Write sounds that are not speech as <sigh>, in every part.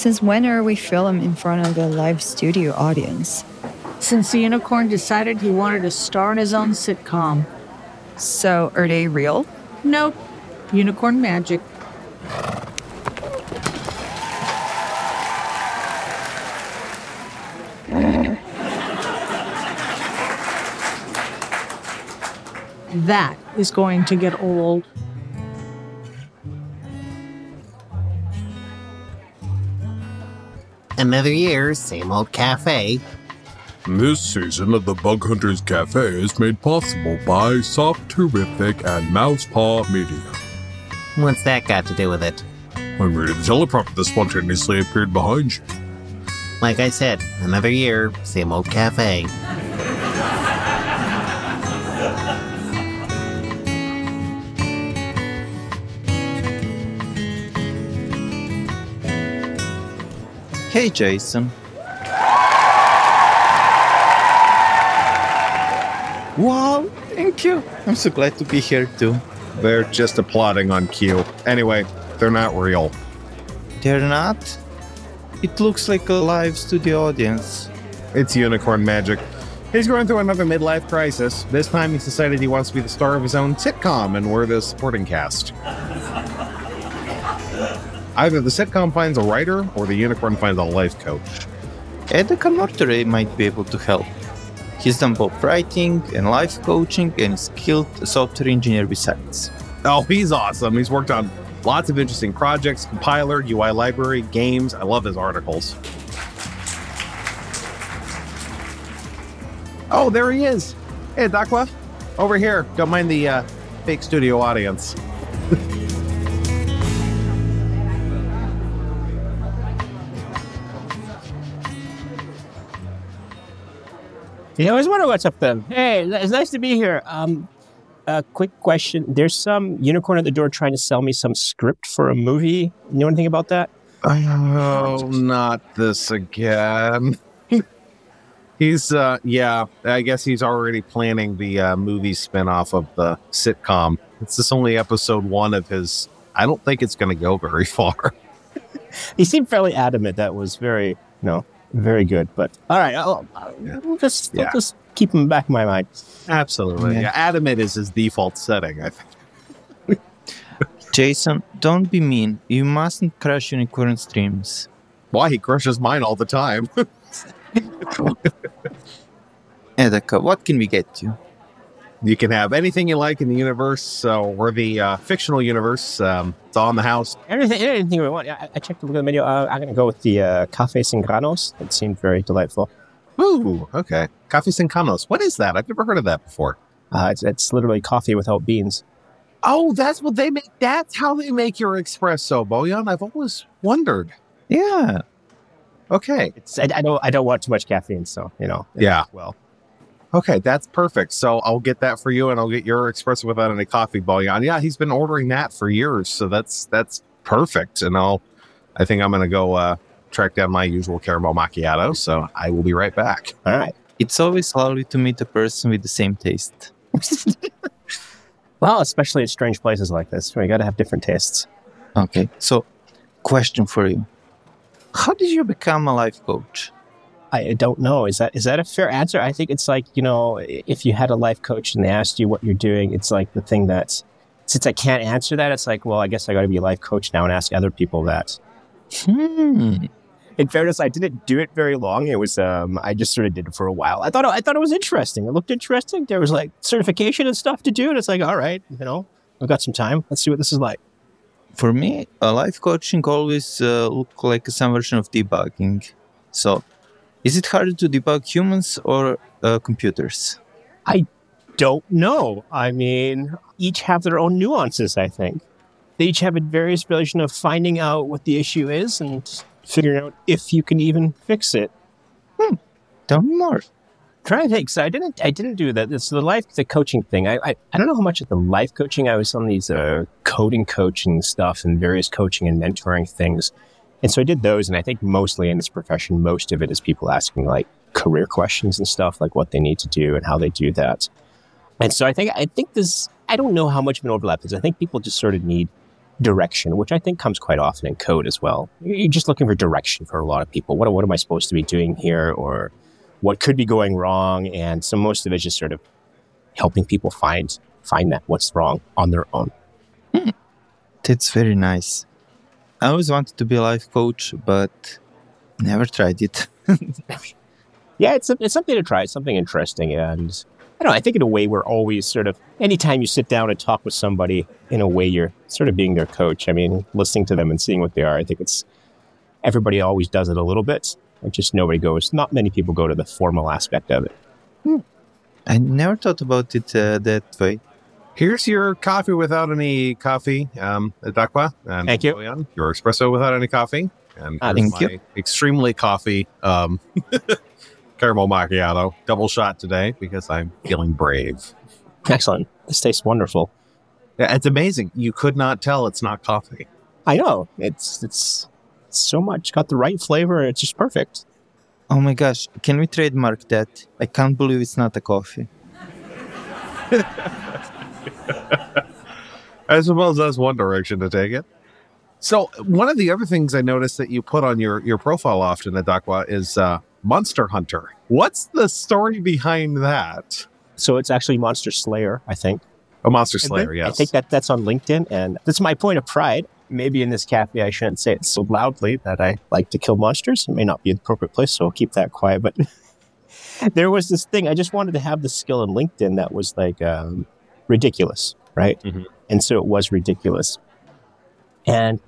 Since when are we filming in front of a live studio audience? Since the unicorn decided he wanted to star in his own sitcom. So, are they real? Nope. Unicorn magic. That is going to get old. Another year, same old cafe. This season of the Bug Hunters Cafe is made possible by Soft Terrific and Mousepaw Media. What's that got to do with it? I'm reading the teleprompter that spontaneously appeared behind you. Like I said, another year, same old cafe. Hey, Jason. Wow, thank you. I'm so glad to be here too. They're just applauding on cue. Anyway, they're not real. They're not? It looks like a live studio audience. It's unicorn magic. He's going through another midlife crisis. This time he's decided he wants to be the star of his own sitcom, and we're the supporting cast. Either the sitcom finds a writer or the unicorn finds a life coach. Edaqa Mortoray might be able to help. He's done both writing and life coaching and is skilled software engineer besides. Oh, he's awesome. He's worked on lots of interesting projects compiler, UI library, games. I love his articles. Oh, there he is. Hey, Dakwa. Over here. Don't mind the uh, fake studio audience. You always wonder what's up then. Hey, it's nice to be here. Um, a quick question. There's some unicorn at the door trying to sell me some script for a movie. You know anything about that? Oh, not this again. <laughs> he's, uh, yeah, I guess he's already planning the uh, movie spinoff of the sitcom. It's just only episode one of his. I don't think it's going to go very <laughs> far. he seemed fairly adamant that was very, no, very good. But all right, I'll, I'll we'll just, Yeah. I'll just keep him back in my mind. Absolutely. Yeah. Yeah. Adamant is his default setting, I think. <laughs> Jason, don't be mean. You mustn't crush unicorn streams. Why? He crushes mine all the time. <laughs> Edaqa, what can we get you? You can have anything you like in the universe, so, or the uh, fictional universe. Um, it's all in the house. Anything, anything we want. I, I checked a look at the menu. Uh, I'm going to go with the uh, Cafe Sin Granos. It seemed very delightful. Ooh, okay. Coffee Sin Granos. What is that? I've never heard of that before. Uh, it's, it's literally coffee without beans. Oh, that's what they make. That's how they make your espresso, Bojan. I've always wondered. Yeah. Okay. It's, I, I don't I don't want too much caffeine, so you know. Yeah. Well, Okay, that's perfect. So I'll get that for you, and I'll get your espresso without any coffee, Bojan. Yeah, he's been ordering that for years, so that's that's perfect. And I'll, I think I'm gonna go uh, track down my usual caramel macchiato. So I will be right back. all right. It's always lovely to meet a person with the same taste. <laughs> Well, especially at strange places like this, where you got to have different tastes. Okay, so question for you. How did you become a life coach? I don't know. Is that is that a fair answer? I think it's like you know, if you had a life coach and they asked you what you're doing, it's like the thing that's since I can't answer that, it's like, well, I guess I got to be a life coach now and ask other people that. Hmm. In fairness, I didn't do it very long. It was um, I just sort of did it for a while. I thought I thought it was interesting. It looked interesting. There was like certification and stuff to do, and it's like, all right, you know, I've got some time. Let's see what this is like. For me, a life coaching always uh, look like some version of debugging. So, is it harder to debug humans or uh, computers? I don't know. I mean, each have their own nuances, I think. They each have a various version of finding out what the issue is and figuring out if you can even fix it. Hmm. Tell me more. trying to think. So I didn't. I didn't do that. It's the life, the coaching thing. I, I, I don't know how much of the life coaching. I was on these uh, coding coaching stuff and various coaching and mentoring things, and so I did those. And I think mostly in this profession, most of it is people asking like career questions and stuff, like what they need to do and how they do that. And so I think I think this. I don't know how much of an overlap is. I think people just sort of need direction, which I think comes quite often in code as well. You're just looking for direction for a lot of people. What, what am I supposed to be doing here? Or what could be going wrong? And so most of it is just sort of helping people find find that what's wrong on their own. Hmm. That's very nice. I always wanted to be a life coach, but never tried it. <laughs> yeah, it's, it's something to try. It's something interesting. And I don't know, I think in a way we're always sort of, anytime you sit down and talk with somebody, in a way you're sort of being their coach. I mean, listening to them and seeing what they are, I think it's, everybody always does it a little bit. And just nobody goes, not many people go to the formal aspect of it. I never thought about it uh, that way. Here's your coffee without any coffee, um, Dakwa. And Thank you. Leon, your espresso without any coffee. And here's thank my you. extremely coffee um, <laughs> caramel macchiato, double shot today because I'm feeling brave. Excellent. This tastes wonderful. Yeah, it's amazing. You could not tell it's not coffee. I know. It's, it's so much, got the right flavor. It's just perfect. Oh my gosh, can we trademark that? I can't believe it's not a coffee. <laughs> <laughs> I suppose that's one direction to take it. So one of the other things I noticed that you put on your your profile often at Dakwa is uh, Monster Hunter. What's the story behind that? So it's actually Monster Slayer, I think. A Monster Slayer, yes. I think that that's on LinkedIn, and that's my point of pride. Maybe in this cafe, I shouldn't say it so loudly that I like to kill monsters. It may not be the appropriate place, so I'll keep that quiet. But <laughs> there was this thing. I just wanted to have the skill in LinkedIn that was like um, ridiculous, right? Mhm. And so it was ridiculous. And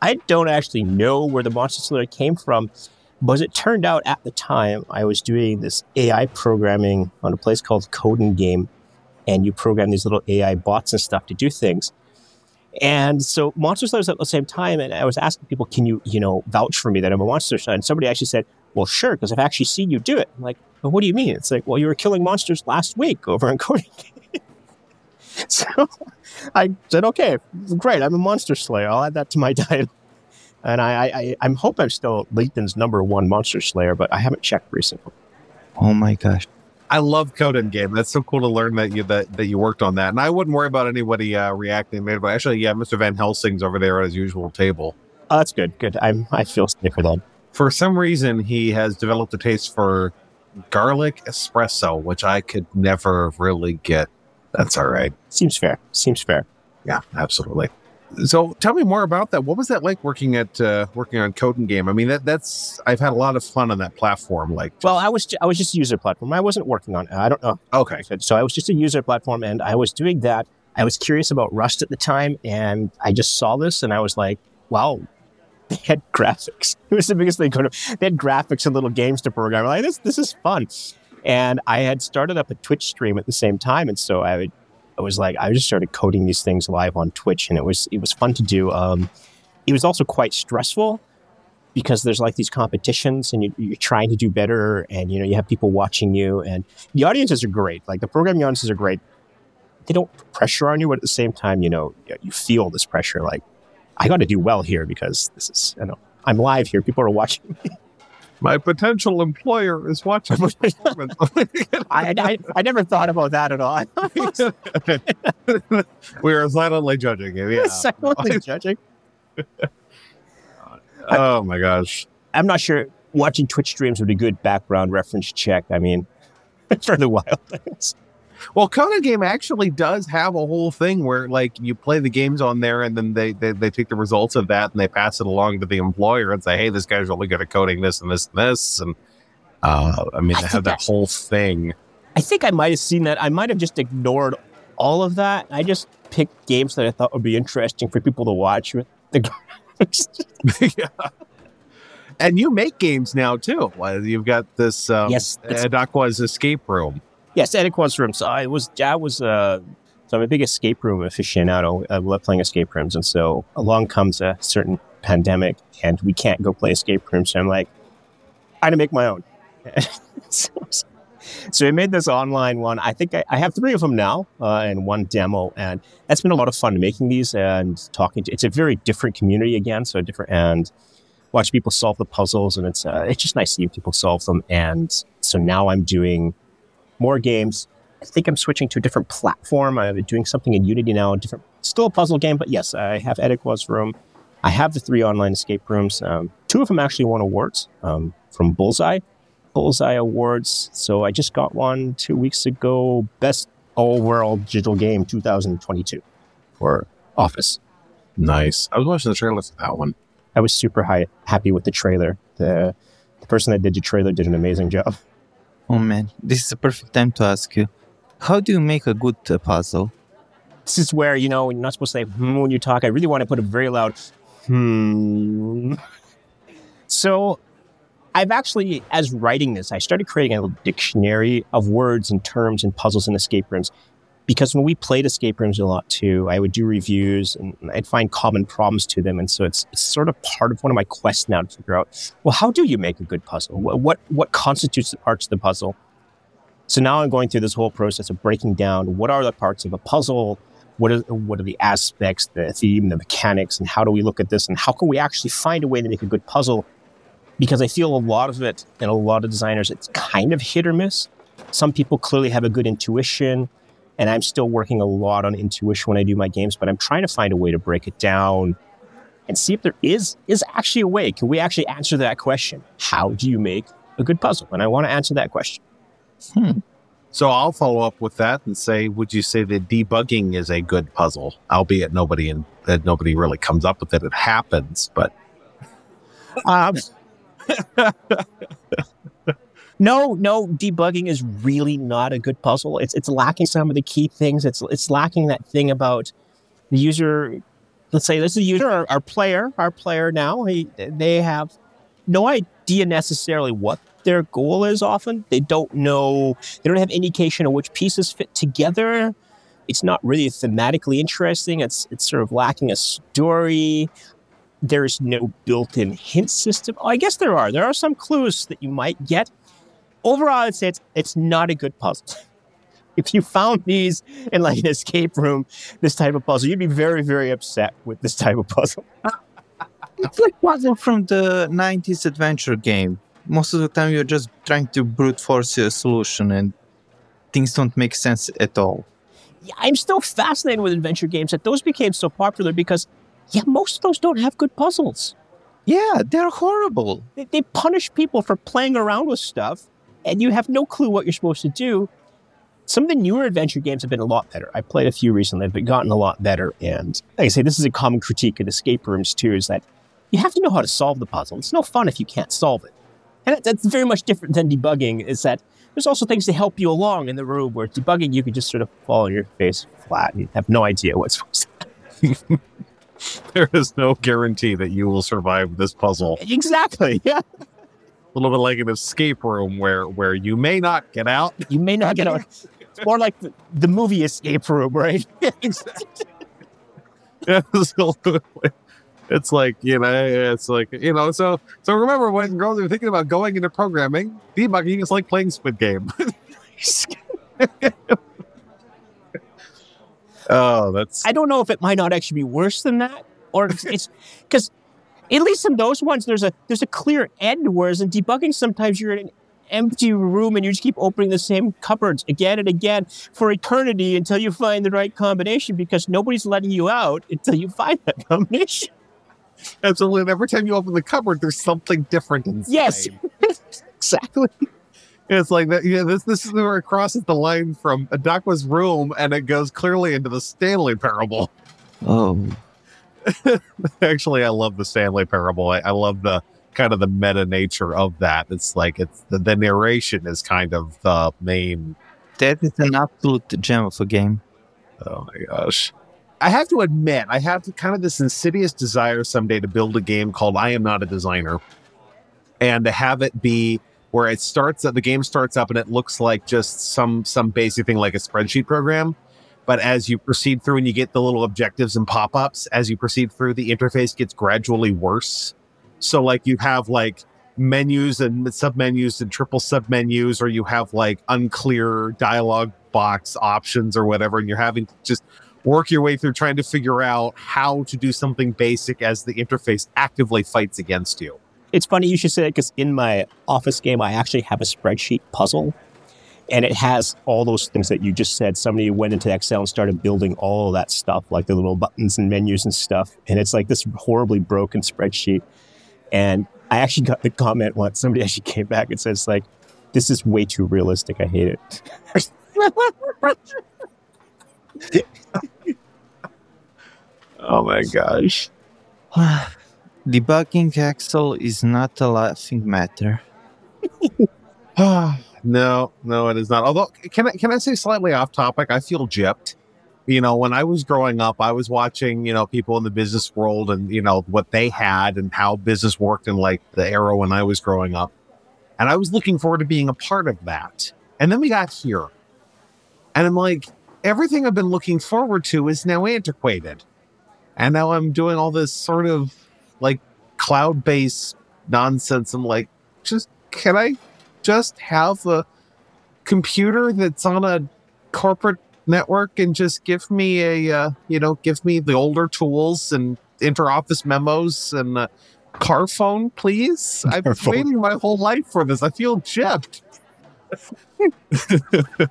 I don't actually know where the Monster Slayer came from, but as it turned out at the time, I was doing this AI programming on a place called CodinGame and you program these little AI bots and stuff to do things. And so Monster Slayer was at the same time, and I was asking people, "Can you, you know, vouch for me that I'm a Monster Slayer?" And somebody actually said, "Well, sure, because I've actually seen you do it." I'm like, "But what do you mean?" It's like, "Well, you were killing monsters last week over in Coding." <laughs> so I said, "Okay, great. I'm a Monster Slayer. I'll add that to my <laughs> title." And I, I, I, I hope I'm still LinkedIn's number one Monster Slayer, but I haven't checked recently. Oh my gosh. I love CodinGame. That's so cool to learn that you that, that you worked on that. And I wouldn't worry about anybody uh, reacting later. But actually, yeah, Mr. Van Helsing's over there at his usual table. Oh, that's good. Good. I'm, I feel safe for that. For some reason, he has developed a taste for garlic espresso, which I could never really get. That's all right. Seems fair. Seems fair. Yeah, absolutely. So tell me more about that. What was that like working at uh, working on CodinGame? I mean, that that's I've had a lot of fun on that platform. Like, Well, I was I was just a user platform. I wasn't working on. I don't know. okay, So I was just a user platform, and I was doing that. I was curious about Rust at the time, and I just saw this, and I was like, "Wow, they had <laughs> graphics." It was the biggest thing. They had graphics and little games to program. Like this, this is fun. And I had started up a Twitch stream at the same time, and so I would, I was like, I just started coding these things live on Twitch, and it was it was fun to do. Um, it was also quite stressful because there's like these competitions and you, you're trying to do better and you know you have people watching you and the audiences are great. Like the programming audiences are great. They don't pressure on you but at the same time you know you feel this pressure like i got to do well here because this is you know i'm live here. People are watching <laughs> my potential employer is watching. this <laughs> performance. I, I, I never thought about that at all <laughs> we are silently judging you. Yeah. <laughs> silently judging Oh my gosh. i'm not sure watching twitch streams would be a good background reference check i mean for the wild things Well, CodinGame actually does have a whole thing where, like, you play the games on there, and then they, they they take the results of that and they pass it along to the employer and say, "Hey, this guy's really good at coding this and this and this." And uh, I mean, I they have that whole thing. I think I might have seen that. I might have just ignored all of that. I just picked games that I thought would be interesting for people to watch with the <laughs> yeah. And you make games now too. You've got this um, Yes, Edaqa's escape room. Yes, Edaqa's room. So I was, I was, uh, so I'm a big escape room aficionado. I love playing escape rooms, and so along comes a certain pandemic, and we can't go play escape rooms. So I'm like, I'm gonna make my own. <laughs> so, so I made this online one. I think I, I have three of them now, uh, and one demo, and that's been a lot of fun making these and talking to. It's a very different community again, so different and watch people solve the puzzles, and it's uh, it's just nice seeing people solve them. And so now I'm doing more games I think I'm switching to a different platform. I'm doing something in Unity now, a different, still a puzzle game, but yes, I have Edaqa's Room. I have the three online escape rooms. Um, two of them actually won awards um, from Bullseye. Bullseye Awards. So I just got one two weeks ago. Best All World digital game 2022 for Office. Nice. I was watching the trailer for that one. I was super high, happy with the trailer. The, the person that did the trailer did an amazing job. <laughs> Oh man, this is the perfect time to ask you. How do you make a good uh, puzzle? This is where, you know, you're not supposed to say hmm when you talk. I really want to put a very loud hmm. So I've actually, as writing this, I started creating a dictionary of words and terms and puzzles and escape rooms. Because when we played escape rooms a lot too, I would do reviews and I'd find common problems to them. And so it's, it's sort of part of one of my quests now to figure out, well, how do you make a good puzzle? What, what, what constitutes the parts of the puzzle? So now I'm going through this whole process of breaking down what are the parts of a puzzle, what are what are the aspects, the theme, the mechanics, and how do we look at this, and how can we actually find a way to make a good puzzle? Because I feel a lot of it, and a lot of designers, it's kind of hit or miss. Some people clearly have a good intuition, and I'm still working a lot on intuition when I do my games. But I'm trying to find a way to break it down and see if there is is actually a way. Can we actually answer that question? How do you make a good puzzle? And I want to answer that question. Hmm. So I'll follow up with that and say, would you say that debugging is a good puzzle? Albeit nobody and that nobody really comes up with it. It happens, but <laughs> Um, <laughs> no, no, debugging is really not a good puzzle. It's it's lacking some of the key things. It's it's lacking that thing about the user. Let's say this is a user, our, our player, our player now. He, they have no idea necessarily what their goal is. Often they don't know. They don't have indication of which pieces fit together. It's not really thematically interesting. It's it's sort of lacking a story there's no built-in hint system. Oh, I guess there are. There are some clues that you might get. Overall, I'd say it's it's not a good puzzle. <laughs> if you found these in like an escape room, this type of puzzle, you'd be very, very upset with this type of puzzle. <laughs> It's like puzzle from the 90s adventure game. Most of the time, you're just trying to brute force a solution and things don't make sense at all. Yeah, I'm still fascinated with adventure games that those became so popular because, yeah, most of those don't have good puzzles. Yeah, they're horrible. They, they punish people for playing around with stuff, and you have no clue what you're supposed to do. Some of the newer adventure games have been a lot better. I played a few recently, but gotten a lot better. And like I say, this is a common critique of escape rooms too: is that you have to know how to solve the puzzle. It's no fun if you can't solve it. And that's very much different than debugging. Is that there's also things to help you along in the room. Where debugging, you can just sort of fall on your face flat. and have no idea what's supposed to <laughs> there is no guarantee that you will survive this puzzle. Exactly. Yeah. A little bit like an escape room where where you may not get out. You may not get out. <laughs> It's more like the, the movie escape room, right? <laughs> <laughs> So, it's like you know, it's like you know. So so remember when girls are thinking about going into programming, debugging is like playing Squid Game. oh, that's I don't know if it might not actually be worse than that, or it's because at least in those ones there's a there's a clear end. Whereas in debugging, sometimes you're in an empty room and you just keep opening the same cupboards again and again for eternity until you find the right combination because nobody's letting you out until you find that combination. absolutely. And every time you open the cupboard, there's something different inside. Yes, <laughs> exactly. It's like that. Yeah, this this is where it crosses the line from Edaqa's room, and it goes clearly into the Stanley parable. Oh, <laughs> Actually, I love the Stanley parable. I, I love the kind of the meta nature of that. It's like it's the, the narration is kind of the main. that is an absolute gem of a game. Oh my gosh. I have to admit, I have kind of this insidious desire someday to build a game called I Am Not a Designer and to have it be where it starts the game starts up and it looks like just some some basic thing like a spreadsheet program. But as you proceed through and you get the little objectives and pop-ups, as you proceed through, the interface gets gradually worse. So like you have like menus and submenus and triple submenus, or you have like unclear dialogue box options or whatever, and you're having to just work your way through trying to figure out how to do something basic as the interface actively fights against you. It's funny you should say that because in my office game, I actually have a spreadsheet puzzle. And it has all those things that you just said. Somebody went into Excel and started building all of that stuff, like the little buttons and menus and stuff. And it's like this horribly broken spreadsheet. And I actually got the comment once. Somebody <laughs> actually came back and says, like, this is way too realistic. I hate it. <laughs> oh my gosh. <sighs> Debugging Excel is not a laughing matter. <sighs> <sighs> no, no, it is not. Although, can I can I say slightly off topic? I feel gypped. You know, when I was growing up, I was watching, you know, people in the business world and, you know, what they had and how business worked in like the era when I was growing up. And I was looking forward to being a part of that. And then we got here. And I'm like, everything I've been looking forward to is now antiquated. And now I'm doing all this sort of like cloud based nonsense. I'm like, just can I just have a computer that's on a corporate network and just give me a uh, you know give me the older tools and interoffice memos and uh, car phone please <laughs> i've been waiting my whole life for this i feel gypped <laughs>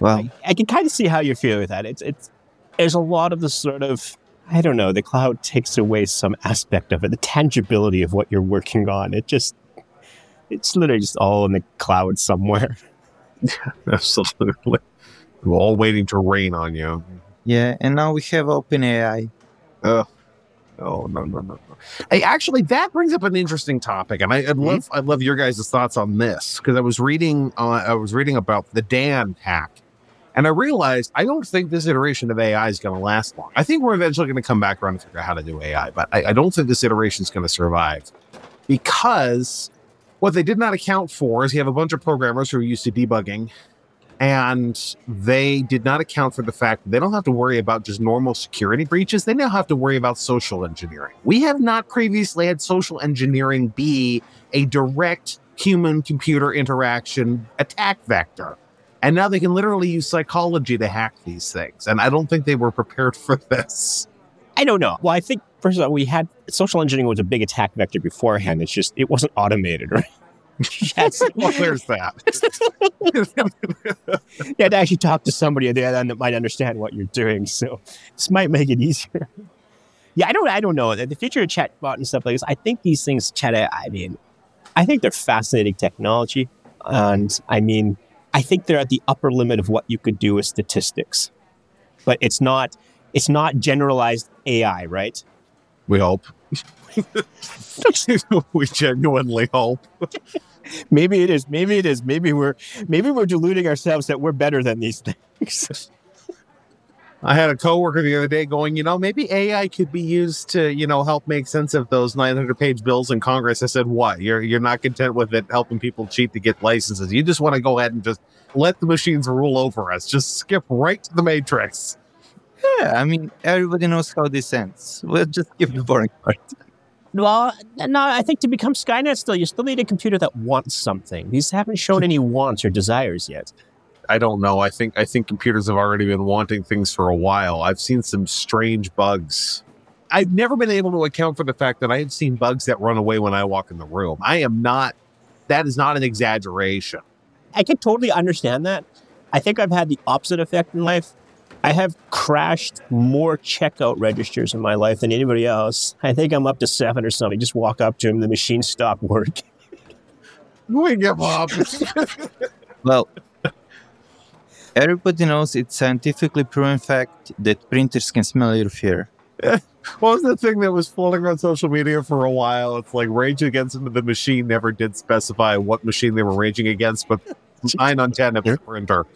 Well, I, I can kind of see how you feel with that. It's it's there's a lot of the sort of I don't know. The cloud takes away some aspect of it, the tangibility of what you're working on. It just it's literally just all in the cloud somewhere. <laughs> <laughs> absolutely we're all waiting to rain on you yeah, and now we have OpenAI. Oh no, no, no, no. Hey, actually, that brings up an interesting topic, and I, I'd love, I'd love your guys' thoughts on this because I was reading, uh, I was reading about the Dan hack, and I realized I don't think this iteration of AI is going to last long. I think we're eventually going to come back around and figure out how to do AI, but I, I don't think this iteration is going to survive because what they did not account for is you have a bunch of programmers who are used to debugging and they did not account for the fact that they don't have to worry about just normal security breaches. They now have to worry about social engineering. We have not previously had social engineering be a direct human computer interaction attack vector. And now they can literally use psychology to hack these things. And I don't think they were prepared <laughs> for this. I don't know. Well, I think first of all, we had social engineering was a big attack vector beforehand. It's just it wasn't automated, <laughs> right? Yes. <laughs> Well, there's that. you had to actually talk to somebody at the other end that might understand what you're doing. So this might make it easier. Yeah, I don't. I don't know. The future of chatbot and stuff like this. I think these things, chat. I mean, I think they're fascinating technology, and I mean, I think they're at the upper limit of what you could do with statistics, but it's not. It's not generalized AI, right? We hope. <laughs> we genuinely hope. Maybe it is. Maybe it is. Maybe we're maybe we're deluding ourselves that we're better than these things. I had a coworker the other day going, you know, maybe AI could be used to, you know, help make sense of those 900 page bills in Congress. I said, what? You're you're not content with it helping people cheat to get licenses. You just want to go ahead and just let the machines rule over us. Just skip right to the matrix. Yeah, I mean, everybody knows how this ends. We'll just give the boring part. well, no, I think to become Skynet, still you still need a computer that wants something. These haven't shown any wants or desires yet. I don't know. I think I think computers have already been wanting things for a while. I've seen some strange bugs. I've never been able to account for the fact that I have seen bugs that run away when I walk in the room. I am not that is not an exaggeration. I can totally understand that. I think I've had the opposite effect in life. I have crashed more checkout registers in my life than anybody else. I think I'm up to seven or something. Just walk up to him, the machine stopped working. <laughs> We give up. <laughs> Well, everybody knows it's scientifically proven fact that printers can smell your fear. <laughs> what was the thing that was floating on social media for a while? It's like Rage Against the Machine never did specify what machine they were raging against, but nine on ten of the printer.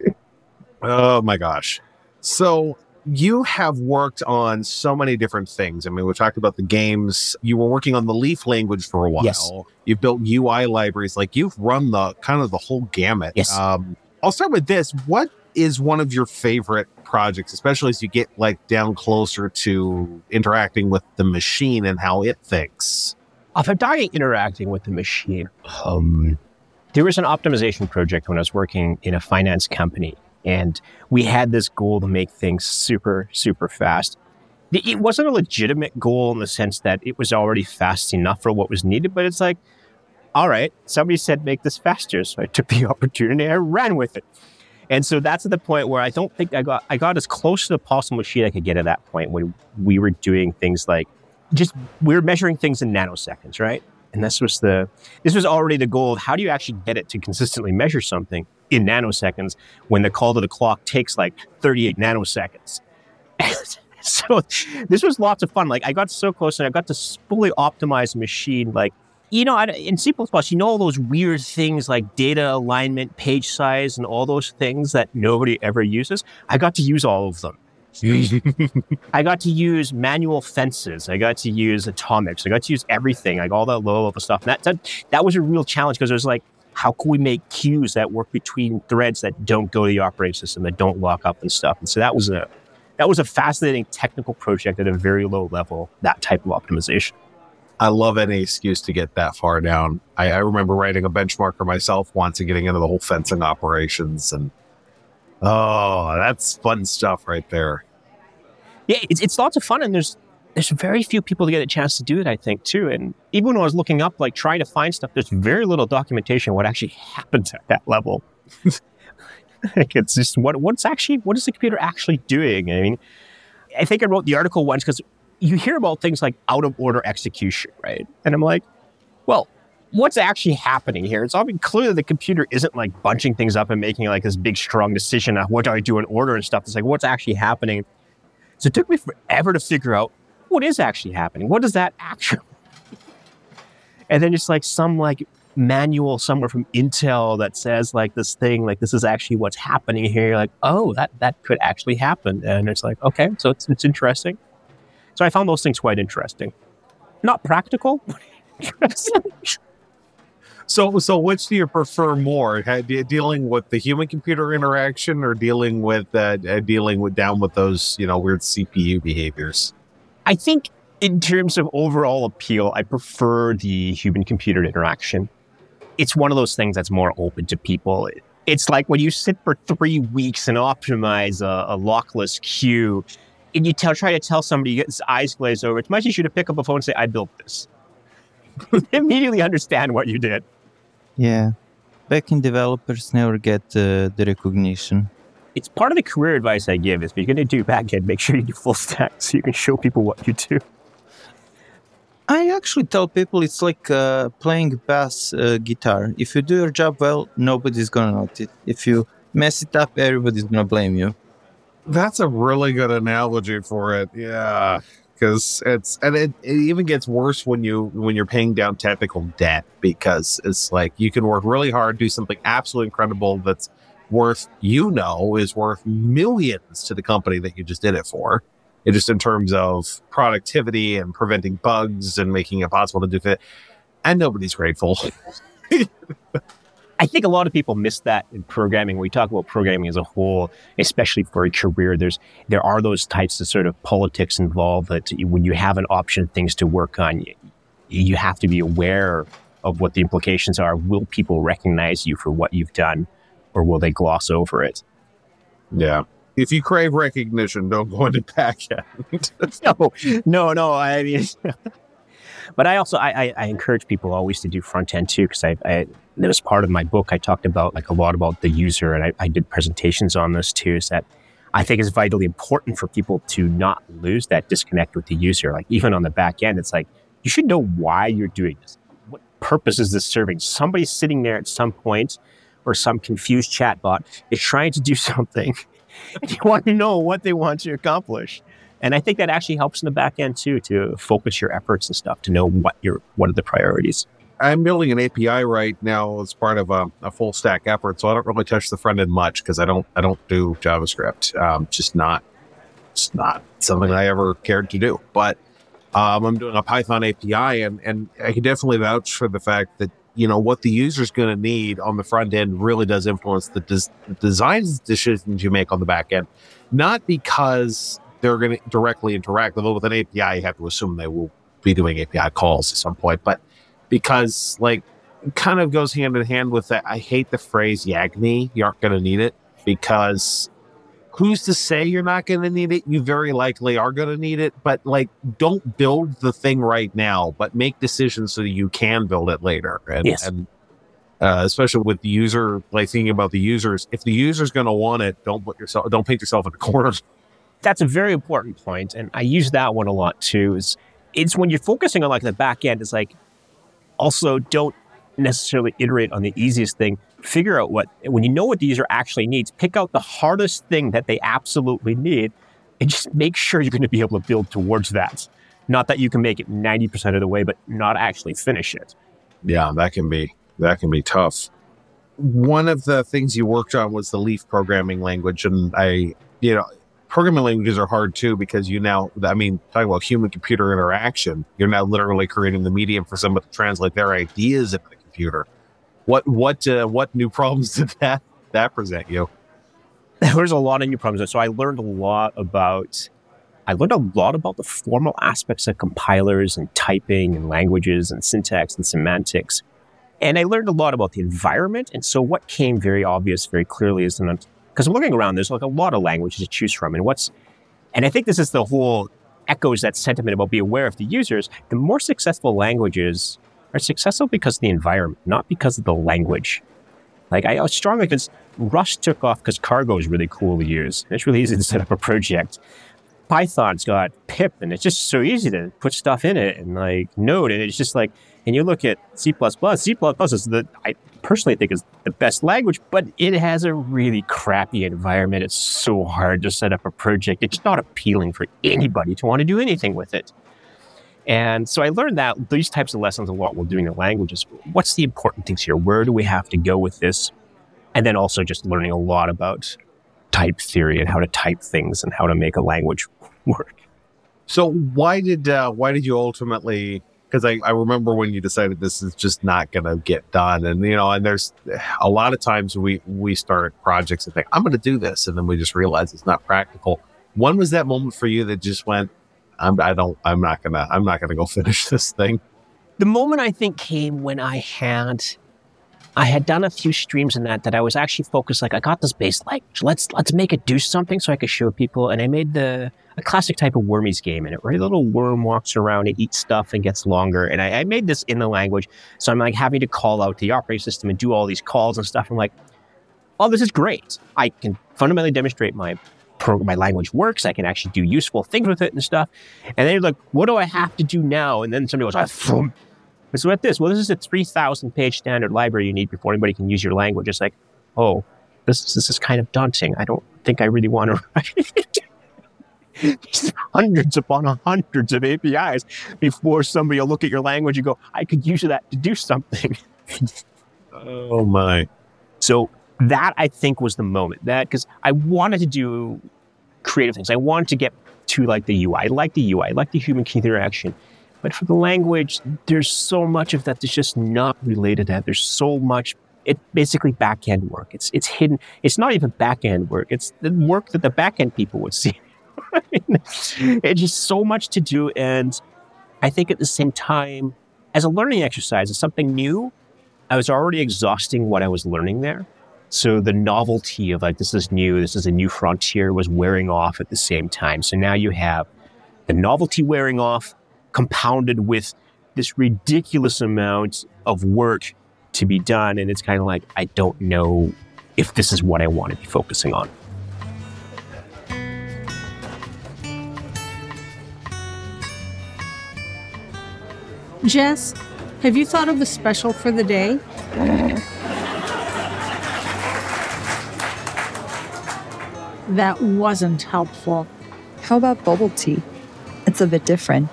<laughs> oh my gosh. So you have worked on so many different things. I mean, we talked about the games. You were working on the Leaf language for a while. Yes. You've built UI libraries. Like you've run the kind of the whole gamut. Yes. Um, I'll start with this. What is one of your favorite projects, especially as you get like down closer to interacting with the machine and how it thinks? If I'm talking interacting with the machine, um, there was an optimization project when I was working in a finance company, and we had this goal to make things super, super fast. It wasn't a legitimate goal in the sense that it was already fast enough for what was needed, but it's like all right, somebody said make this faster. So I took the <laughs> opportunity, I ran with it. And so that's at the point where I don't think I got I got as close to the possible machine I could get at that point when we were doing things like just we were measuring things in nanoseconds, right? And this was the this was already the goal of how do you actually get it to consistently measure something in nanoseconds when the call to the clock takes like 38 nanoseconds. <laughs> so this was lots of fun. Like I got so close and I got to fully optimize the machine like you know, in C++, you know all those weird things like data alignment, page size, and all those things that nobody ever uses. I got to use all of them. <laughs> I got to use manual fences. I got to use atomics. I got to use everything, like all that low level stuff. And that, that, that was a real challenge because it was like, how can we make queues that work between threads that don't go to the operating system, that don't lock up and stuff? And so that was a that was a fascinating technical project at a very low level, that type of optimization. I love any excuse to get that far down. I, I remember writing a benchmarker myself once and getting into the whole fencing operations and oh, that's fun stuff right there. Yeah, it's, it's lots of fun and there's there's very few people to get a chance to do it, I think, too. And even when I was looking up, like trying to find stuff, there's very little documentation what actually happens at that level. <laughs> like it's just what what's actually what is the computer actually doing? I mean, I think I wrote the article once because you hear about things like out of order execution, right? And I'm like, well, what's actually happening here? It's obviously clear that the computer isn't like bunching things up and making like this big strong decision of what do I do in order and stuff. It's like what's actually happening. So it took me forever to figure out what is actually happening. What does that actually? <laughs> and then just like some like manual somewhere from Intel that says like this thing, like this is actually what's happening here. You're like, oh, that that could actually happen, and it's like, okay, so it's it's interesting. So I found those things quite interesting. Not practical, <laughs> So, so which do you prefer more, dealing with the human-computer interaction, or dealing with uh, uh, dealing with down with those you know weird CPU behaviors? I think in terms of overall appeal, I prefer the human-computer interaction. It's one of those things that's more open to people. It's like when you sit for three weeks and optimize a, a lockless queue and you tell, try to tell somebody, you get his eyes glazed over. It's much easier to pick up a phone and say, I built this. <laughs> immediately understand what you did. Yeah. Backend developers never get uh, the recognition. It's part of the career advice I give is if you're going to do backend, make sure you do full stack so you can show people what you do. I actually tell people it's like uh, playing bass uh, guitar. If you do your job well, nobody's going to notice. If you mess it up, everybody's going to blame you. That's a really good analogy for it. Yeah. Because it's and it, it even gets worse when you when you're paying down technical debt because it's like you can work really hard, do something absolutely incredible that's worth you know is worth millions to the company that you just did it for. It just in terms of productivity and preventing bugs and making it possible to do it. And nobody's grateful. <laughs> I think a lot of people miss that in programming. we talk about programming as a whole, especially for a career, there's there are those types of sort of politics involved that when you have an option of things to work on, you have to be aware of what the implications are. Will people recognize you for what you've done, or will they gloss over it? Yeah. If you crave recognition, don't go into backend. <laughs> no, no, no. I mean, <laughs> but I also I, I, I, encourage people always to do front end too because I, I that was part of my book. I talked about like a lot about the user, and I, I did presentations on this too. Is that I think is vitally important for people to not lose that disconnect with the user. Like even on the back end, it's like you should know why you're doing this. What purpose is this serving? Somebody's sitting there at some point, or some confused chatbot is trying to do <laughs> something. and you want to know what they want to accomplish. And I think that actually helps in the back end too to focus your efforts and stuff to know what your what are the priorities. I'm building an API right now as part of a, a full stack effort, so I don't really touch the front end much because I don't I don't do JavaScript. Um, just not it's not something I ever cared to do. But um, I'm doing a Python API, and and I can definitely vouch for the fact that you know what the user's going to need on the front end really does influence the, des- the design decisions you make on the back end. Not because they're going to directly interact. Although with an API, you have to assume they will be doing API calls at some point. But because like it kind of goes hand in hand with that, I hate the phrase Yagni. You aren't going to need it because who's to say you're not going to need it? You very likely are going to need it, but like, don't build the thing right now, but make decisions so that you can build it later. And, Yes. and uh, especially with the user, like thinking about the users, if the user's going to want it, don't put yourself, don't paint yourself in a <laughs> corner. that's a very important point, and I use that one a lot too. Is it's when you're focusing on like the back end, it's like also don't necessarily iterate on the easiest thing. Figure out what when you know what the user actually needs, pick out the hardest thing that they absolutely need, and just make sure you're going to be able to build towards that. Not that you can make it 90% of the way, but not actually finish it. Yeah, that can be that can be tough. One of the things you worked on was the Leaf programming language, and I, you know, programming languages are hard too because you now, I mean, talking about human computer interaction, you're now literally creating the medium for someone to translate their ideas into the computer. What what uh, what new <laughs> problems did that that present you? <laughs> There's a lot of new problems. So I learned a lot about I learned a lot about the formal aspects of compilers and typing and languages and syntax and semantics. And I learned a lot about the environment. And so what came very obvious very clearly is that because I'm looking around, there's like a lot of languages to choose from. And what's and I think this is the whole echoes that sentiment about be aware of the users. The more successful languages are successful because of the environment, not because of the language. Like I was strongly because Rust took off because cargo is really cool to use. It's really easy to set up a project. Python's got pip and it's just so easy to put stuff in it and like Node and it's just like and you look at C++, C++ is the I personally think is the best language, but it has a really crappy environment. It's so hard to set up a project. It's not appealing for anybody to want to do anything with it. And so I learned that these types of lessons a lot while doing the languages. What's the important things here? Where do we have to go with this? And then also just learning a lot about type theory and how to type things and how to make a language <laughs> work. So why did uh, why did you ultimately? Because I, I remember when you decided this is just not going to get done, and you know, and there's a lot of times we we start projects and think I'm going to do this, and then we just realize it's not practical. When was that moment for you that just went, I'm I don't I'm not gonna I'm not gonna go <laughs> finish this thing? The moment I think came when I had I had done a few streams in that that I was actually focused like I got this base language. Let's let's make it do something so I could show people. And I made the a classic type of wormies game in it, where a little worm walks around and eats stuff and gets longer. And I, I made this in the language, so I'm like having to call out the operating system and do all these calls and stuff. I'm like, oh, this is great. I can fundamentally demonstrate my pro- my language works. I can actually do useful things with it and stuff. And then you're like, what do I have to do now? And then somebody goes, ah, And so at this, well, this is a 3,000 page standard library you need before anybody can use your language. It's like, oh, this, this is kind of daunting. I don't think I really want to <laughs> write it. <laughs> Hundreds upon hundreds of APIs before somebody will look at your language and go, I could use that to do something. <laughs> Oh my! So that I think was the moment that because I wanted to do creative things. I wanted to get to like the UI. I like the UI. I like the human key interaction. But for the language, there's so much of that that's just not related to that. There's so much it basically back end work. It's it's hidden. It's not even back end work. It's the work that the back end people would see. <laughs> it's just so much to do. And I think at the same time, as a learning exercise, as something new, I was already exhausting what I was learning there. So the novelty of like, this is new, this is a new frontier was wearing off at the same time. So now you have the novelty wearing off compounded with this ridiculous amount of work to be done. And it's kind of like, I don't know if this is what I want to be focusing on. Jess, have you thought of a special for the day? That wasn't helpful. How about bubble tea? It's a bit different.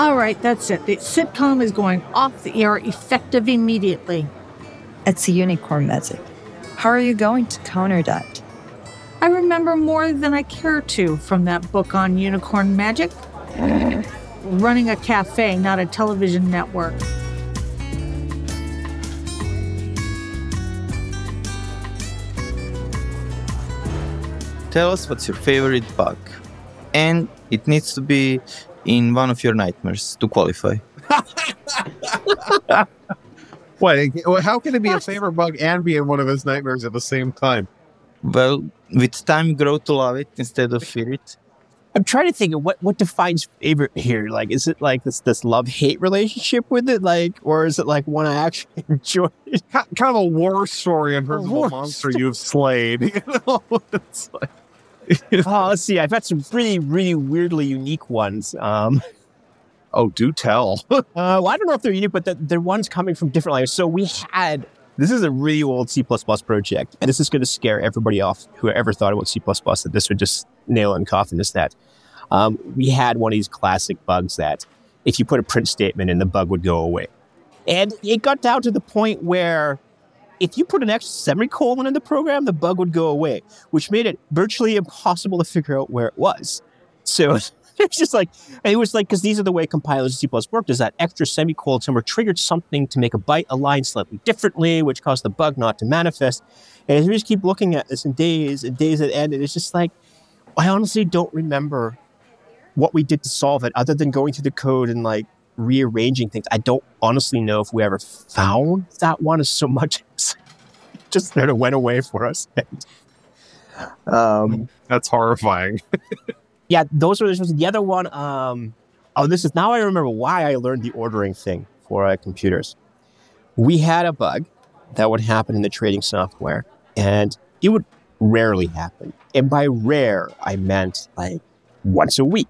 All right, that's it. The sitcom is going off the air effective immediately. It's a unicorn magic. How are you going to counter that? I remember more than I care to from that book on unicorn magic. <laughs> Running a cafe, not a television network. Tell us what's your favorite bug. And it needs to be in one of your nightmares to qualify. <laughs> What? How can it be a favorite bug and be in one of his nightmares at the same time? Well, with time, grow to love it instead of fear it. I'm trying to think of what what defines favorite here. Like, is it like this this love hate relationship with it, like, or is it like one I actually <laughs> enjoy? Ki- Kind of a war story in terms of a monster you've slayed. <laughs> You know, it's like, <laughs> oh, let's see. I've had some really really weirdly unique ones. Um, oh, do tell. <laughs> Uh, well, I don't know if they're unique, but the, they're ones coming from different languages. So we had this is a really old C project, and this is going to scare everybody off who ever thought about C that this would just nail it in coffin. Is that um, we had one of these classic bugs that if you put a print statement in, the bug would go away, and it got down to the point where if you put an extra semicolon in the program, the bug would go away, which made it virtually impossible to figure out where it was. So <laughs> it's just like it was like because these are the way compilers C worked is that extra semicolon somewhere triggered something to make a byte align slightly differently, which caused the bug not to manifest. And we just keep looking at this in days and days at end, and it's just like I honestly don't remember what we did to solve it other than going through the code and like rearranging things. I don't honestly know if we ever found that one so much <laughs> as just sort of went away for us. um, That's horrifying. <laughs> yeah, those were the other one. Um, oh, this is now I remember why I learned the ordering thing for uh, computers. We had a bug that would happen in the trading software, and it would rarely happen. And by rare, I meant like once a week,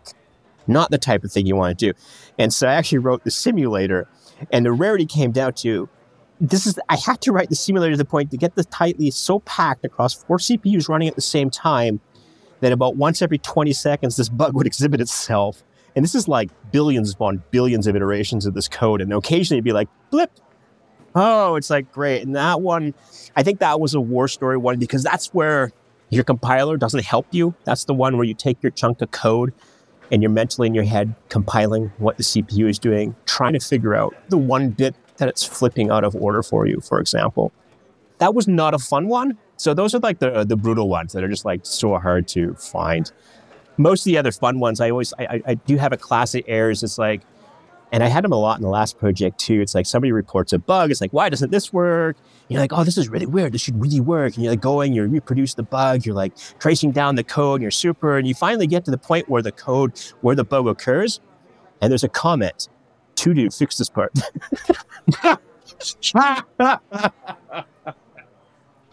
not the type of thing you want to do. And so I actually wrote the simulator, and the rarity came down to this is I had to write the simulator to the point to get the tightly so packed across four CPUs running at the same time that about once every 20 seconds this bug would <laughs> exhibit itself. And this is like billions upon billions of iterations of this code. And occasionally it'd be like, blip. Oh, it's like great. And that one, I think that was a war story one because that's where your compiler doesn't help you. That's the one where you take your chunk of code and you're mentally in your head compiling what the CPU is doing, trying to figure out the one bit that it's flipping out of order for you, for example. That was not a fun one. So those are like the the brutal ones that are just like so hard to find. Most of the other fun ones, I always I, I, I do have a classic errors. It's like, and I had them a lot in the last project too. It's like somebody reports a bug. It's like, why doesn't this work? And you're like, oh, this is really weird. This should really work. And you're like going, you reproduce the bug. You're like tracing down the code. And you're super, and you finally get to the point where the code where the bug occurs, and there's a comment. To do fix this part. <laughs>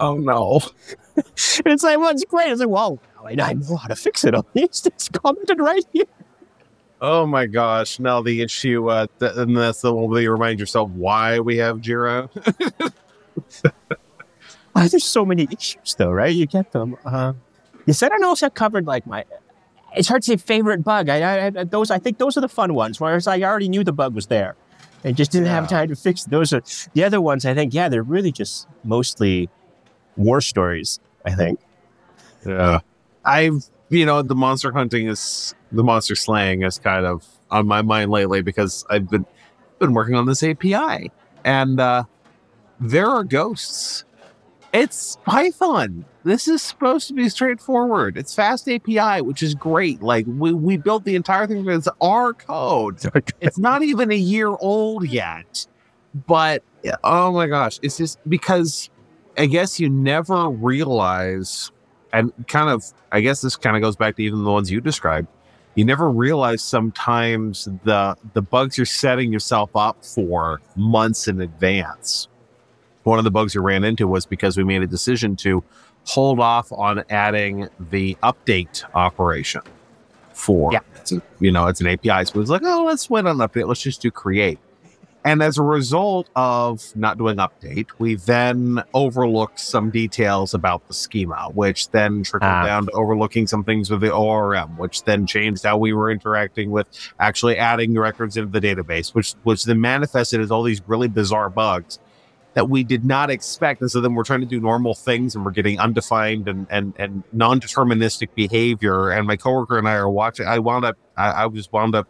oh no. it's like, well, it's great. It's like, well, I I know how to fix it. It's, it's commented right here. Oh my gosh. Now the issue, uh, th- and that's the one where you remind yourself why we have Jira. Uh, there's so many issues, though, right? You get them. Uh, you said I also covered like my. It's hard to say favorite bug. I, I, I those I think those are the fun ones. Whereas I already knew the bug was there, and just didn't have time to fix it. Those are the other ones. I think yeah, they're really just mostly war stories. I think. Yeah. I've, you know, the monster hunting is, the monster slaying is kind of on my mind lately because I've been, been working on this API and, uh, there are ghosts. It's Python. This is supposed to be straightforward. It's FastAPI, which is great. Like we, we built the entire thing. It's our code. <laughs> It's not even a year old yet. But oh my gosh, it's just because I guess you never realize, and kind of, I guess this kind of goes back to even the ones you described. You never realize sometimes the the bugs you're setting yourself up for months in advance. One of the bugs we ran into was because we made a decision to hold off on adding the update operation for Yeah. you know it's an API. So it's like, oh, let's wait on update. Let's just do create. And as a result of not doing update, we then overlooked some details about the schema, which then trickled Ah. down to overlooking some things with the ORM, which then changed how we were interacting with actually adding records into the database, which which then manifested as all these really bizarre bugs that we did not expect. And so then we're trying to do normal things and we're getting undefined and and, and non-deterministic behavior. And my coworker and I are watching. I wound up I, I was wound up,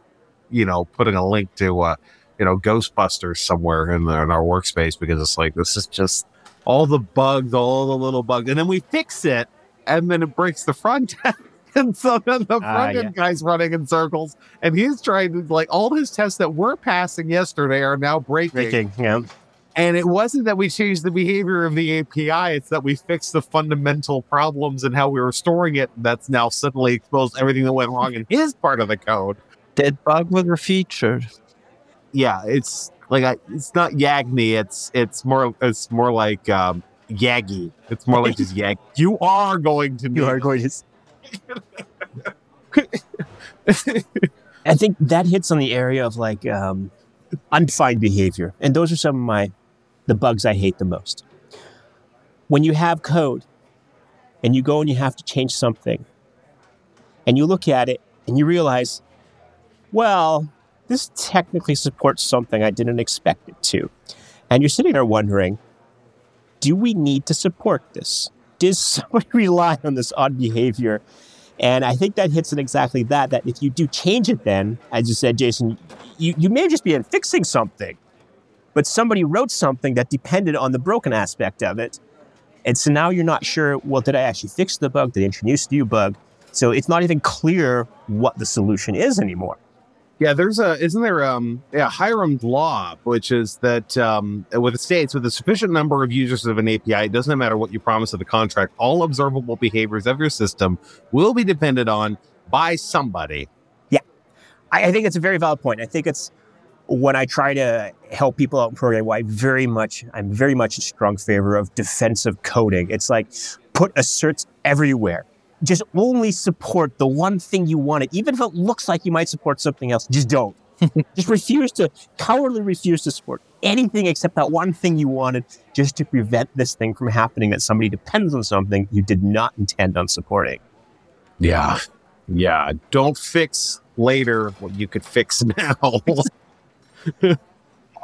you know, putting a link to uh you know, Ghostbusters somewhere in, the, in our workspace because it's like this is just all the bugs, all the little bugs, and then we fix it, and then it breaks the front end. <laughs> And so then the Ah, front yeah. end guy's running in circles, and he's trying to like all his tests that were passing yesterday are now breaking. Breaking. Yeah. And it wasn't that we changed the behavior of the API, it's that we fixed the fundamental problems and how we were storing it. That's now suddenly exposed everything that went wrong in his part of the code. That bug was a feature. Yeah, it's like I, it's not Yagni, it's it's more it's more like um Yagi. It's more like just Yag. <laughs> You are going to You are going to. <laughs> I think that hits on the area of like um, undefined behavior, and those are some of my the bugs I hate the most. When you have code, and you go and you have to change something, and you look at it and you realize, well, this technically supports something I didn't expect it to, and you're sitting there wondering, do we need to support this? Does <laughs> somebody rely on this odd behavior? And I think that hits it exactly that, that if you do change it then, as you said, Jason, you, you may just be in fixing something, but somebody wrote something that depended on the broken aspect of it. And so now you're not sure, well, did I actually fix the bug? Did I introduce a new bug? So it's not even clear what the solution is anymore. Yeah, there's a isn't there um yeah Hyrum law which is that um with it states with a sufficient number of users of an API, it doesn't matter what you promise of the contract, all observable behaviors of your system will be depended on by somebody. I, I think it's a very valid point. I think it's when I try to help people out in programming, I very much, I'm very much in strong favor of defensive coding. It's like put asserts everywhere. Just only support the one thing you wanted, even if it looks like you might support something else. Just don't. <laughs> just refuse to cowardly refuse to support anything except that one thing you wanted, just to prevent this thing from happening. That somebody depends on something you did not intend on supporting. Yeah. Yeah. Don't fix later what you could fix <laughs> now. <laughs>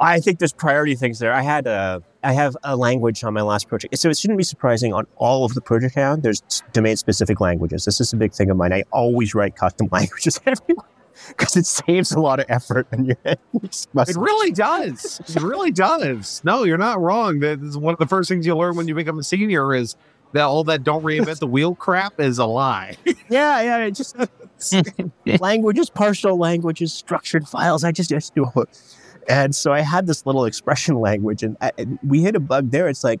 I think there's priority things there. I had a, I have a language on my last project, so it shouldn't be surprising on all of the project now. There's domain specific languages. This is a big thing of mine. I always write custom <laughs> languages <laughs> everywhere because it saves a lot of effort. And you <laughs> just It really does. It really does. No, you're not wrong. That is one of the first things you learn when you become a senior is that all that don't reinvent the wheel crap is a lie. yeah, yeah, it just languages, partial languages, structured files. I just, just do it. And so I had this little expression <laughs> language, and, I, and we hit a bug there. It's like,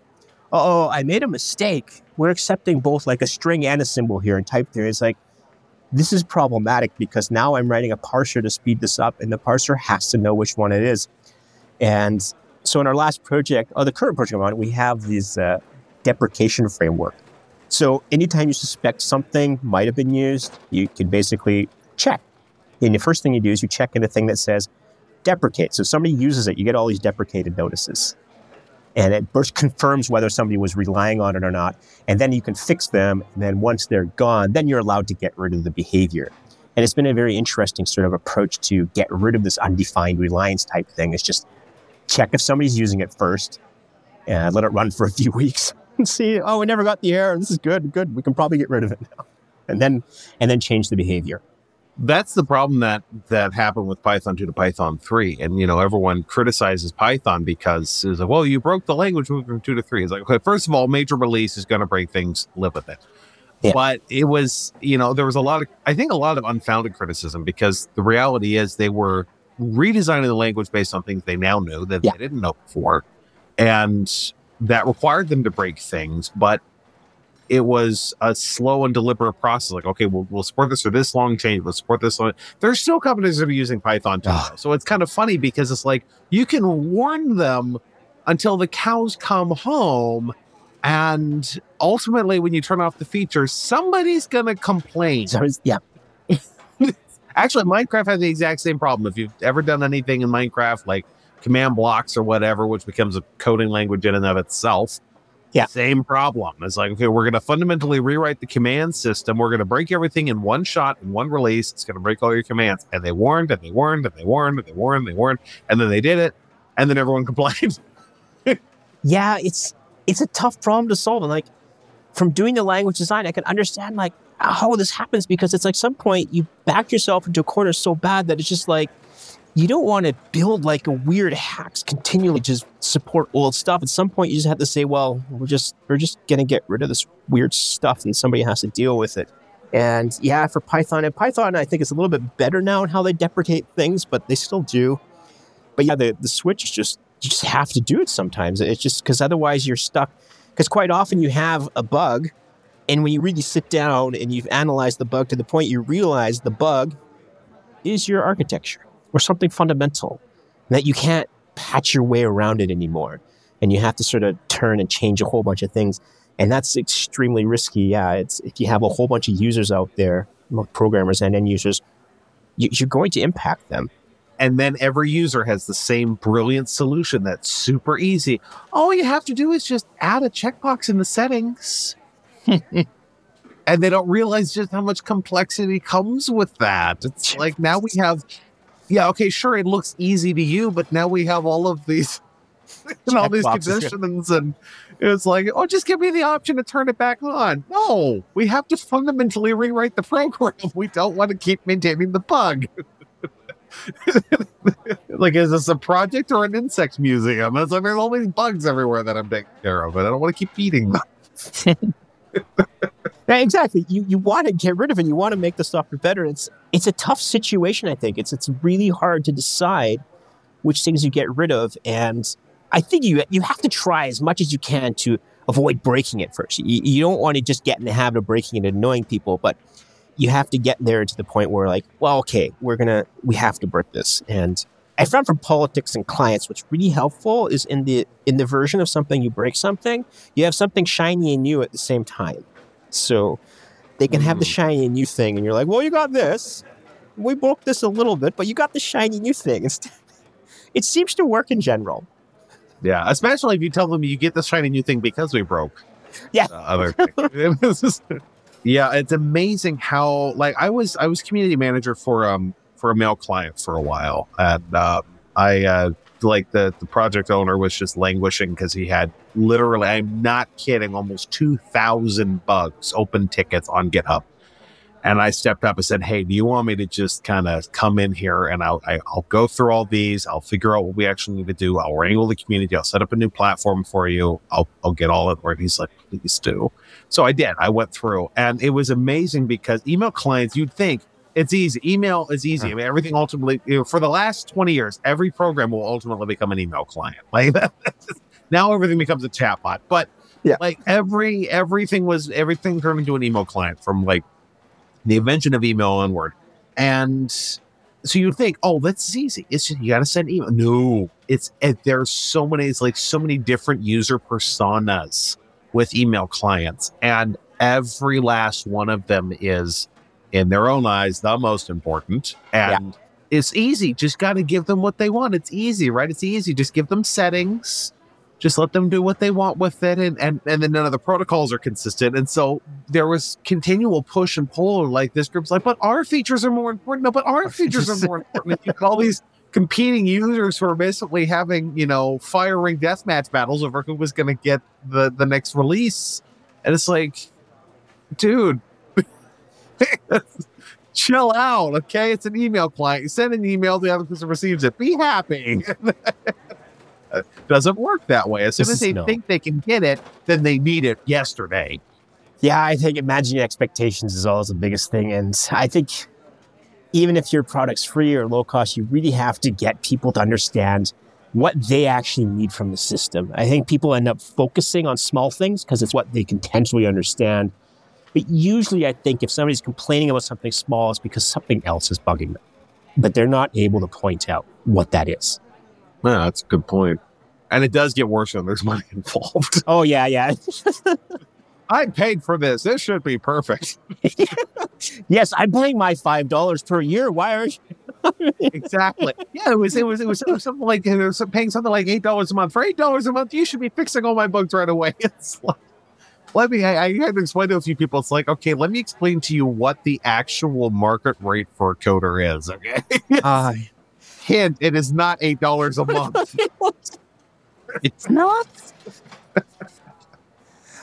oh, I made a mistake. We're accepting both like a string and a symbol here in type theory. It's like, this is problematic because now I'm writing a parser to speed this up, and the parser has to know which one it is. And so in our last project, or the current project I'm on, we have this uh, deprecation framework. So anytime you suspect something might have been used, you can basically check. And the first thing you do is you check in a thing that says deprecate. So somebody uses it, you get all these deprecated notices. And it first confirms whether somebody was relying on it or not. And then you can fix them. And then once they're gone, then you're allowed to get rid of the behavior. And it's been a very interesting sort of approach to get rid of this undefined reliance type thing. It's just check if somebody's using it first and let it run for a few <laughs> weeks and see, oh, we never got the error. This is good, good. We can probably get rid of it now. And then and then change the behavior. That's the problem that that happened with Python 2 to Python 3. And you know, everyone criticizes Python because it's like, well, you broke the language moving from 2 to 3. It's like, okay, first of all, major release is gonna break things, live with it. Yeah. But it was, you know, there was a lot of I think a lot of unfounded criticism because the reality is they were redesigning the language based on things they now knew that Yeah. they didn't know before. And that required them to break things, but it was a slow and deliberate process. Like, okay, we'll, we'll support this for this long change. We'll support this long. There's still companies that are using Python 2. Ah. So it's kind of funny because it's like you can warn them until the cows come home. And ultimately, when you turn off the feature, somebody's going to complain. So yeah. <laughs> Actually, Minecraft has the exact same problem. If you've ever done anything in Minecraft, like command blocks or whatever, which becomes a coding language in and of itself, Yeah. same problem. It's like, okay, we're going to fundamentally rewrite the command system. We're going to break everything in one shot, in one release. It's going to break all your commands. And they warned, and they warned, and they warned, and they warned, and they warned, and then they did it, and then everyone <laughs> complained. Yeah, it's it's a tough problem to solve. And like from doing the language design, I can understand like how this happens because it's like some point you back yourself into a corner so bad that it's just like you don't want to build like a weird hacks continually just support old stuff. At some point you just have to say, well, we're just we're just gonna get rid of this weird stuff and somebody has to deal with it. And yeah, for Python and Python, I think it's a little bit better now in how they deprecate things, but they still do. But yeah, the, the switch is just you just have to do it sometimes. It's just because otherwise you're stuck. Because quite often you have a bug, and when you really sit down and you've analyzed the bug to the point you realize the bug is your architecture or something fundamental that you can't patch your way around it anymore. And you have to sort of turn and change a whole bunch of things. And that's extremely risky. Yeah, it's if you have a whole bunch of users out there, programmers and end users, you, you're going to impact them. And then every user has the same brilliant solution that's super easy. All you have to do is just add a checkbox in the settings. <laughs> and they don't realize just how much complexity comes with that. It's like now we have, yeah, okay, sure, it looks easy to you, but now we have all of these, <laughs> and all these conditions, and it's like, oh, just give me the option to turn it back on. No, we have to fundamentally rewrite the program. We don't want to keep maintaining the bug. <laughs> like, is this a project or an insect museum? It's like there's all these bugs everywhere that I'm taking care of, and I don't want to keep feeding them. <laughs> Yeah, exactly. You you want to get rid of it. You want to make the software better. It's it's a tough situation. I think it's it's really hard to decide which things you get rid of, and I think you you have to try as much as you can to avoid breaking it first. You, you don't want to just get in the habit of breaking it and annoying people, but you have to get there to the point where like, well, okay, we're gonna we have to break this. And I found from politics and clients, what's really helpful is in the in the version of something you break something, you have something shiny and new at the same time. So they can have the shiny new thing, and you're like, well, you got this. We broke this a little bit, but you got the shiny new thing. <laughs> It seems to work in general. Yeah, especially if you tell them you get this shiny new thing because we broke. Yeah. the other. <laughs> It's yeah, it's amazing how like I was I was community manager for um for a mail client for a while, and uh, I uh, like the the project owner was just languishing because he had literally I'm not kidding almost two thousand bugs open tickets on GitHub. And I stepped up and said, "Hey, do you want me to just kind of come in here and I'll I, I'll go through all these. I'll figure out what we actually need to do. I'll wrangle the community. I'll set up a new platform for you. I'll I'll get all of it." Where he's like, "Please do." So I did. I went through, and it was amazing because email clients, you'd think it's easy. Email is easy. I mean, everything ultimately you know, for the last twenty years, every program will ultimately become an email client. Like <laughs> now, everything becomes a chatbot. But Yeah. like every everything was everything turned into an email client from like the invention of email onward. And so you think, oh, that's easy. It's just, you got to send email. No, it's it, there's so many. It's like so many different user personas with email clients, and every last one of them is, in their own eyes, the most important. And it's easy. Just got to give them what they want. It's easy, right? It's easy. Just give them settings. Just let them do what they want with it, and and and then none of the protocols are consistent. And so there was continual push and pull. Like this group's like, but our features are more important. No, but our features are more important. You call these competing users who are basically having, you know, firing deathmatch battles over who was going to get the the next release. And it's like, dude, <laughs> chill out, okay? It's an email client. You send an email, the other person receives it. Be happy. <laughs> Doesn't work that way. As soon as they no. think they can get it, then they need it yesterday. Yeah, I think managing expectations is always the biggest thing. And I think even if your product's free or low cost, you really have to get people to understand what they actually need from the system. I think people end up focusing on small things because it's what they can tangibly understand. But usually, I think if somebody's complaining about something small, it's because something else is bugging them. But they're not able to point out what that is. Yeah, that's a good point. And it does get worse when there's money <laughs> involved. Oh, yeah, yeah. <laughs> I paid for this. This should be perfect. <laughs> yes, I'm paying my $5 per year. Why are you? exactly. Yeah, it was it was it was something like it was paying something like eight dollars a month. For eight dollars a month, you should be fixing all my bugs right away. It's like let me I, I had to explain to a few people. It's like, okay, let me explain to you what the actual market rate for a coder is. Okay. Ah, Hint, it is not eight dollars a <laughs> month. it's not.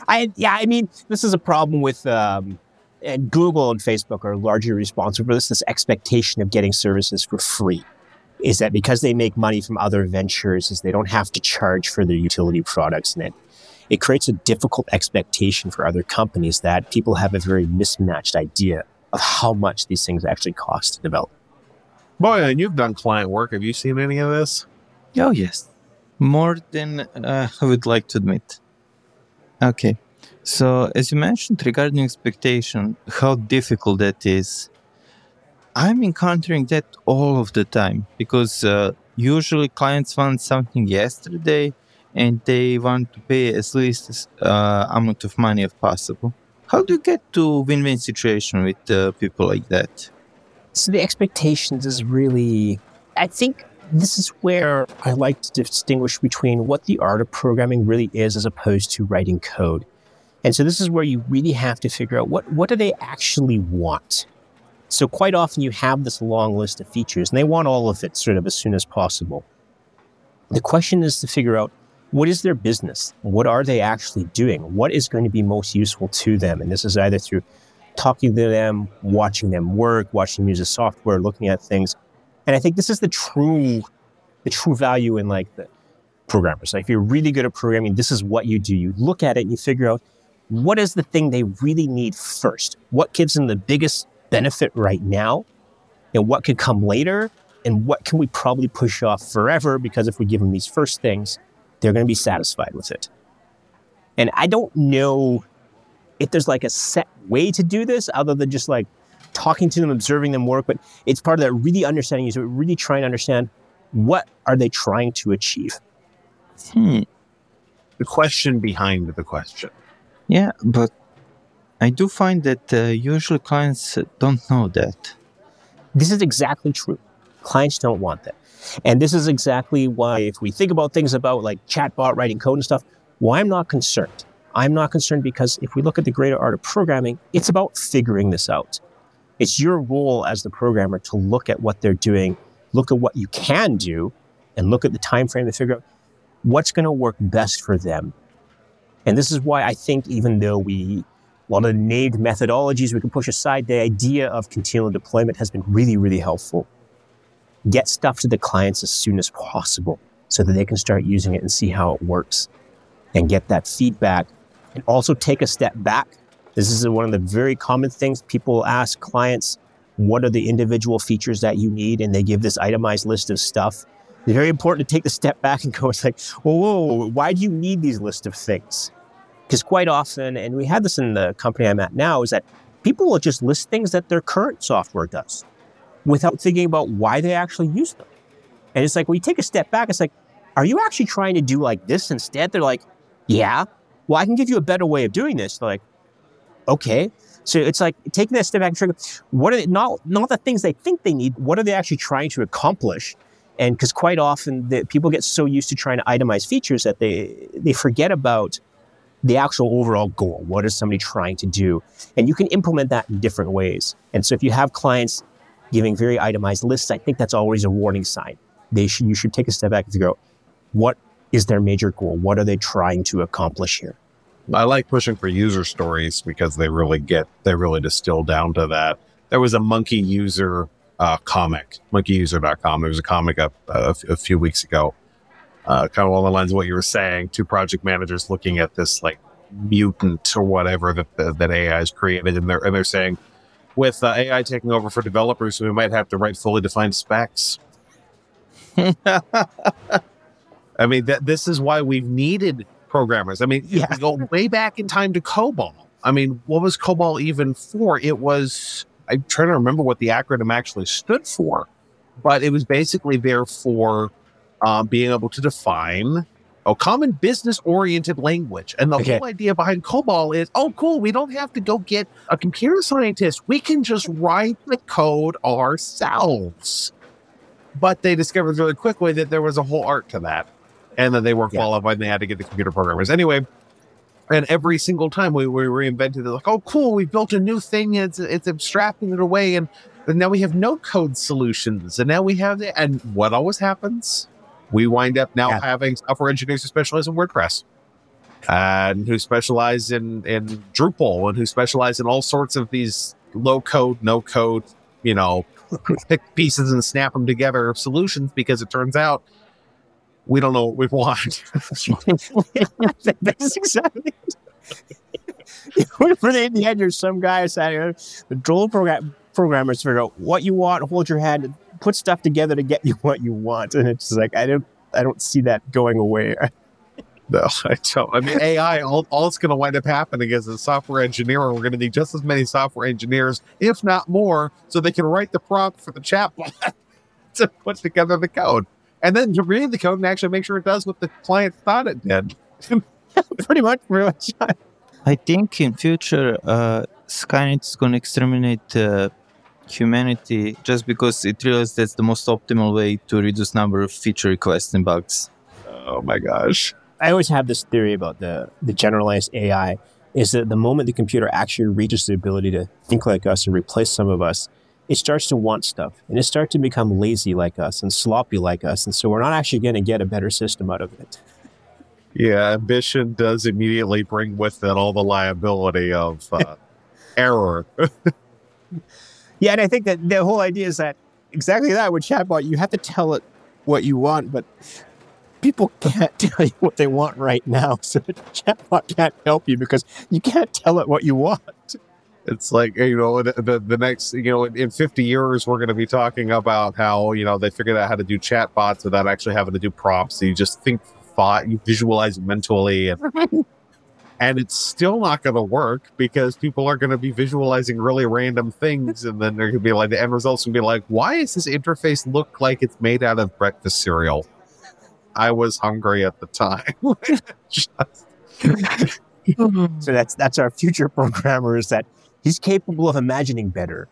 I yeah, I mean, this is a problem with um, and Google and Facebook are largely responsible for this. This expectation of getting services for free is that because they make money from other ventures, is they don't have to charge for their utility products, and it it creates a difficult expectation for other companies that people have a very mismatched idea of how much these things actually cost to develop. Boy, and you've done client work. Have you seen any of this? Oh yes. More than uh, I would like to admit. Okay. So, as you mentioned regarding expectation, how difficult that is, I'm encountering that all of the time because uh, usually clients want something yesterday and they want to pay as least uh, amount of money as possible. How do you get to win-win situation with uh, people like that? So the expectations is really, I think this is where I like to distinguish between what the art of programming really is as opposed to writing code. And so this is where you really have to figure out what, what do they actually want? So quite often you have this long list of features and they want all of it sort of as soon as possible. The question is to figure out what is their business? What are they actually doing? What is going to be most useful to them? And this is either through talking to them, watching them work, watching them use the software, looking at things. And I think this is the true, the true value in like the programmers. Like if you're really good at programming, this is what you do. You look at it and you figure out what is the thing they really need first? What gives them the biggest benefit right now? And what could come later? And what can we probably push off forever? Because if we give them these first things, they're going to be satisfied with it. And I don't know if there's like a set way to do this other than just like talking to them, observing them work, but it's part of that really understanding is really trying to understand what are they trying to achieve. Hmm. The question behind the question. Yeah, but I do find that uh, usually clients don't know that. This is exactly true. Clients don't want that. And this is exactly why, if we think about things about like chatbot writing code and stuff, why I'm not concerned. I'm not concerned because if we look at the greater art of programming, it's about figuring this out. It's your role as the programmer to look at what they're doing, look at what you can do, and look at the time frame to figure out what's going to work best for them and this is why I think even though we, a lot of named methodologies we can push aside, the idea of continual deployment has been really, really helpful. Get stuff to the clients as soon as possible so that they can start using it and see how it works and get that feedback and also take a step back. This is one of the very common things people ask clients, what are the individual features that you need? And they give this itemized list of stuff it's very important to take the step back and go, it's like, whoa, whoa, why do you need these list of things? Because quite often, and we have this in the company I'm at now, is that people will just list things that their current software does without thinking about why they actually use them. And it's like, when you take a step back, it's like, are you actually trying to do like this instead? They're like, yeah, well, I can give you a better way of doing this. They're like, okay. So it's like taking that step back and trying, what are they, not, not the things they think they need, what are they actually trying to accomplish? And because quite often the, people get so used to trying to itemize features that they they forget about the actual overall goal. What is somebody trying to do? And you can implement that in different ways. And so if you have clients giving very itemized lists, I think that's always a warning sign. They should, you should take a step back and figure out what is their major goal? What are they trying to accomplish here? I like pushing for user stories because they really get, they really distill down to that. There was a monkey user uh, comic, monkeyuser.com. There was a comic up uh, a, few weeks ago, uh, kind of along the lines of what you were saying. Two project managers looking at this like mutant or whatever that that, that AI has created, and they're and they're saying, with uh, AI taking over for developers, we might have to write fully defined specs. <laughs> I mean, that this is why we've needed programmers. I mean, yeah. go <laughs> way back in time to COBOL. I mean, what was COBOL even for? It was I'm trying to remember what the acronym actually stood for, but it was basically there for um, being able to define a common business oriented language. And the okay. whole idea behind COBOL is, oh, cool, we don't have to go get a computer scientist. We can just write the code ourselves. But they discovered really quickly that there was a whole art to that and that they weren't yeah. qualified and they had to get the computer programmers. Anyway, and every single time we, we reinvented it, like, oh, cool, we built a new thing. It's it's abstracting it away, and, and now we have no code solutions, and now we have the, and what always happens? We wind up now yeah. having software engineers who specialize in WordPress, and who specialize in in Drupal, and who specialize in all sorts of these low code, no code, you know, <laughs> pick pieces and snap them together solutions because it turns out we don't know what we want. <laughs> <laughs> That's exactly. For <laughs> the, in the end, there's some guy saying the droll program programmers figure out what you want, hold your hand, put stuff together to get you what you want, and it's just like I don't. I don't see that going away. No, I don't. I mean, AI, all, all it's going to wind up happening is a software engineer, and we're going to need just as many software engineers, if not more, so they can write the prompt for the chatbot to put together the code. And then to read the code and actually make sure it does what the client thought it did. <laughs> pretty much, pretty much. I think in future, uh, Skynet is going to exterminate uh, humanity just because it realized that's the most optimal way to reduce number of feature requests and bugs. Oh my gosh. I always have this theory about the, the generalized AI is that the moment the computer actually reaches the ability to think like us and replace some of us, it starts to want stuff and it starts to become lazy like us and sloppy like us. And so we're not actually going to get a better system out of it. Yeah, ambition does immediately bring with it all the liability of uh, <laughs> error. <laughs> Yeah, and I think that the whole idea is that exactly that with chatbot, you have to tell it what you want, but people can't <laughs> tell you what they want right now. So the chatbot can't help you because you can't tell it what you want. It's like, you know, the, the, the next, you know, in, in 50 years, we're going to be talking about how, you know, they figured out how to do chatbots without actually having to do prompts. So you just think thought, you visualize it mentally, and, <laughs> and it's still not going to work because people are going to be visualizing really random things. <laughs> And then they're going to be like, the end results going to be like, why does this interface look like it's made out of breakfast cereal? I was hungry at the time. <laughs> Just- So that's that's our future programmers that he's capable of imagining better.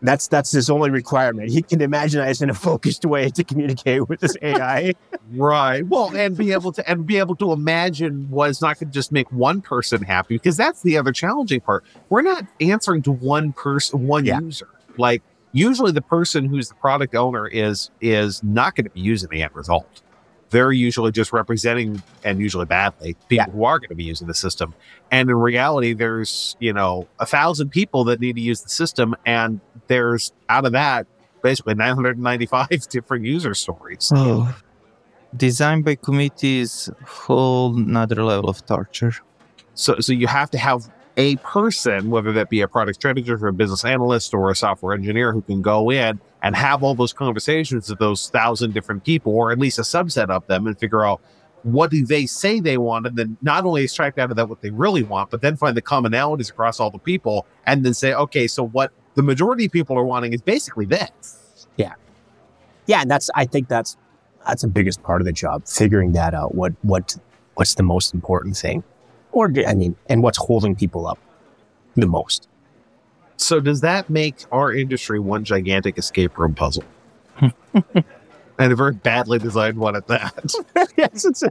That's that's his only requirement. He can imagine imaginize in a focused way to communicate with this AI. <laughs> Right. Well, and be able to and be able to imagine was not going to just make one person happy because that's the other challenging part. We're not answering to one person, one Yeah. user. Like usually, the person who's the product owner is is not going to be using the end result. They're usually just representing, and usually badly, people Yeah. who are going to be using the system. And in reality, there's you know a thousand people that need to use the system, and there's out of that basically 995 <laughs> different user stories. Oh, design by committee is whole another level of torture. So, so you have to have a person, whether that be a product strategist or a business analyst or a software engineer, who can go in and have all those conversations with those thousand different people, or at least a subset of them, and figure out what do they say they want, and then not only extract out of that what they really want, but then find the commonalities across all the people, and then say, okay, so what the majority of people are wanting is basically this. yeah, yeah, and that's I think that's that's the biggest part of the job, figuring that out. What what what's the most important thing, or I mean, and what's holding people up the most. So, does that make our industry one gigantic escape room puzzle? <laughs> and a very badly designed one at that. <laughs> yes, it's a,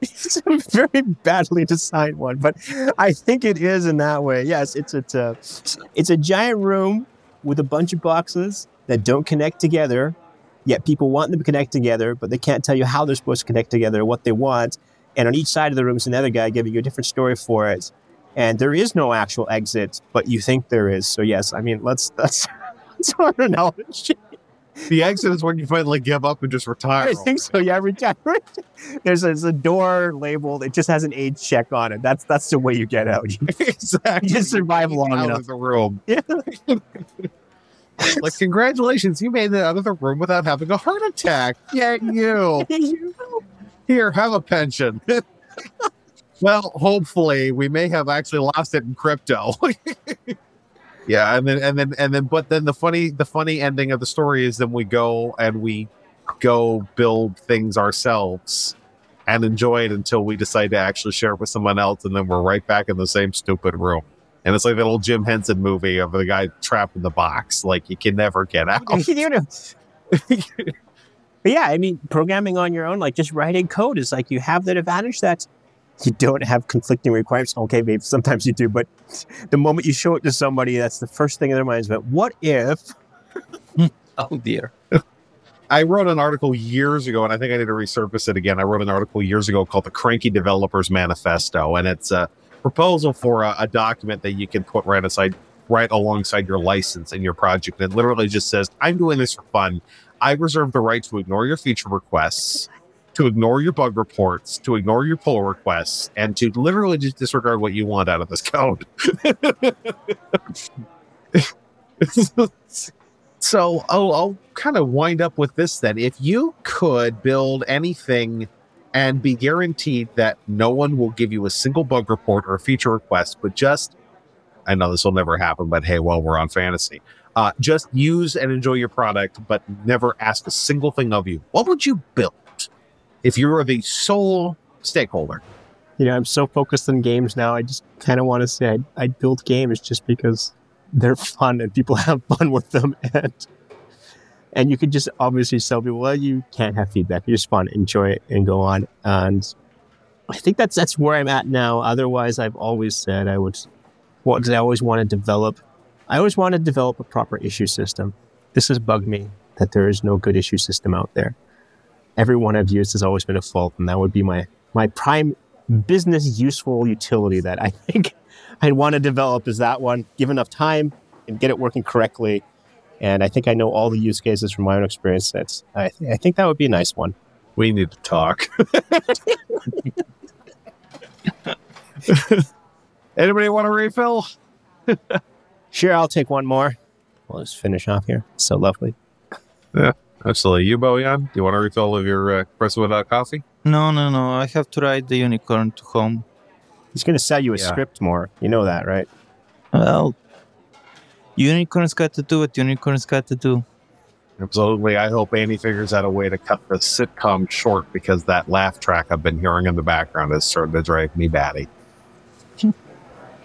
it's a very badly designed one, but I think it is in that way. Yes, it's it's a it's a giant room with a bunch of boxes that don't connect together. Yet people want them to connect together, but they can't tell you how they're supposed to connect together, what they want. And on each side of the room is another guy giving you a different story for it. And there is no actual exit, but you think there is. So yes, I mean, let's that's <laughs> that's our analogy. the exit is when you finally give up and just retire. I think so. Yeah, retire. <laughs> There's a, there's a door labeled. It just has an age check on it. That's that's the way you get out. <laughs> exactly. You just survive long out enough. of the room. Yeah. like, congratulations, you made it out of the room without having a heart attack. Yeah, you. Here, have a pension. Well, hopefully, we may have actually lost it in crypto. <laughs> yeah, and then and then and then, but then the funny the funny ending of the story is then we go and we go build things ourselves and enjoy it until we decide to actually share it with someone else, and then we're right back in the same stupid room. And it's like that old Jim Henson movie of the guy trapped in the box, like you can never get out. <laughs> <laughs> yeah, I mean, programming on your own, like just writing code, is like you have that advantage that you don't have conflicting requirements. Okay, maybe sometimes you do, but the moment you show it to somebody, that's the first thing in their minds. But what if? <laughs> Oh dear. I wrote an article years ago, and I think I need to resurface it again. I wrote an article years ago called the Cranky Developers Manifesto, and it's a proposal for a, a document that you can put right aside, right alongside your license and your project. And It literally just says, "I'm doing this for fun. I reserve the right to ignore your feature requests." To ignore your bug reports, to ignore your pull requests, and to literally just disregard what you want out of this code. <laughs> So I'll, I'll kind of wind up with this then. If you could build anything and be guaranteed that no one will give you a single bug report or feature request, but just, I know this will never happen, but hey, while we're on fantasy, uh, just use and enjoy your product, but never ask a single thing of you. What would you build if you were the sole stakeholder? You know, I'm so focused on games now. I just kind of want to say I, I build games just because they're <laughs> fun and people <laughs> have fun with them. <laughs> And and you could just obviously tell people, well, you can't have feedback. You just fun, enjoy it, and go on. And I think that's that's where I'm at now. Otherwise, I've always said I would. What I always want to develop? I always want to develop a proper issue system. This has bugged me that there is no good issue system out there. Every one I've used has always been a fault, and that would be my my prime business useful utility that I <laughs> think I'd want to develop is that one. Give enough time and get it working correctly. And I think I know all the use cases from my own experience. That's I, th- I think that would be a nice one. We need to talk. <laughs> Anybody want to refill? <laughs> Sure, I'll take one more. We'll just finish off here. So lovely. Absolutely. You, Bojan, do you want to refill of your uh, espresso without coffee? No, no, no. I have to ride the unicorn to home. He's going to sell you a Yeah. script more. You know that, right? Well, unicorns got to do what unicorns got to do. Absolutely. I hope Andy figures out a way to cut the sitcom short because that laugh track I've been hearing in the background is starting to drive me batty. <laughs>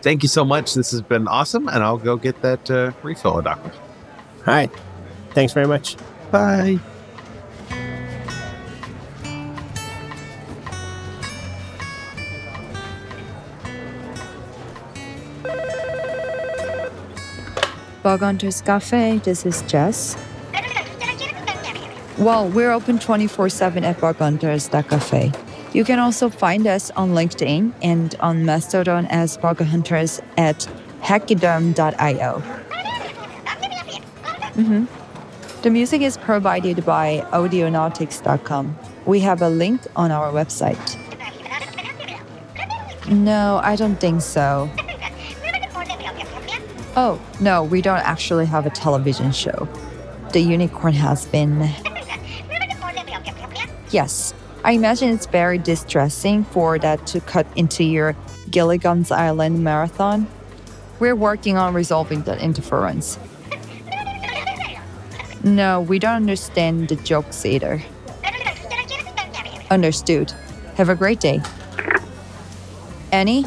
Thank you so much. This has been awesome, and I'll go get that uh, refill, Doctor. All right. Thanks very much. Bye. Bug Hunters Cafe, this is Jess. Well, we're open 24 7 at Bug Hunters Cafe. You can also find us on LinkedIn and on Mastodon as Bug Hunters at hachyderm.io. hmm The music is provided by audionautix.com. We have a link on our website. No, I don't think so. Oh, no, we don't actually have a television show. The unicorn has been. Yes, I imagine it's very distressing for that to cut into your Gilligan's Island marathon. We're working on resolving that interference. No, we don't understand the jokes either. Understood. Have a great day. Annie?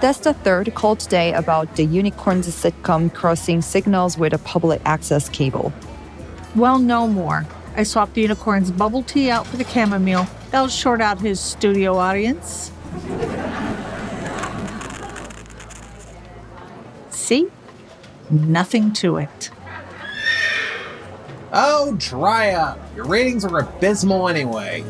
That's the third call today about the Unicorns sitcom crossing signals with a public access cable. Well, no more. I swapped the unicorn's bubble tea out for the chamomile. That'll short out his studio audience. See? Nothing to it. Oh, dry up. Your ratings are abysmal anyway.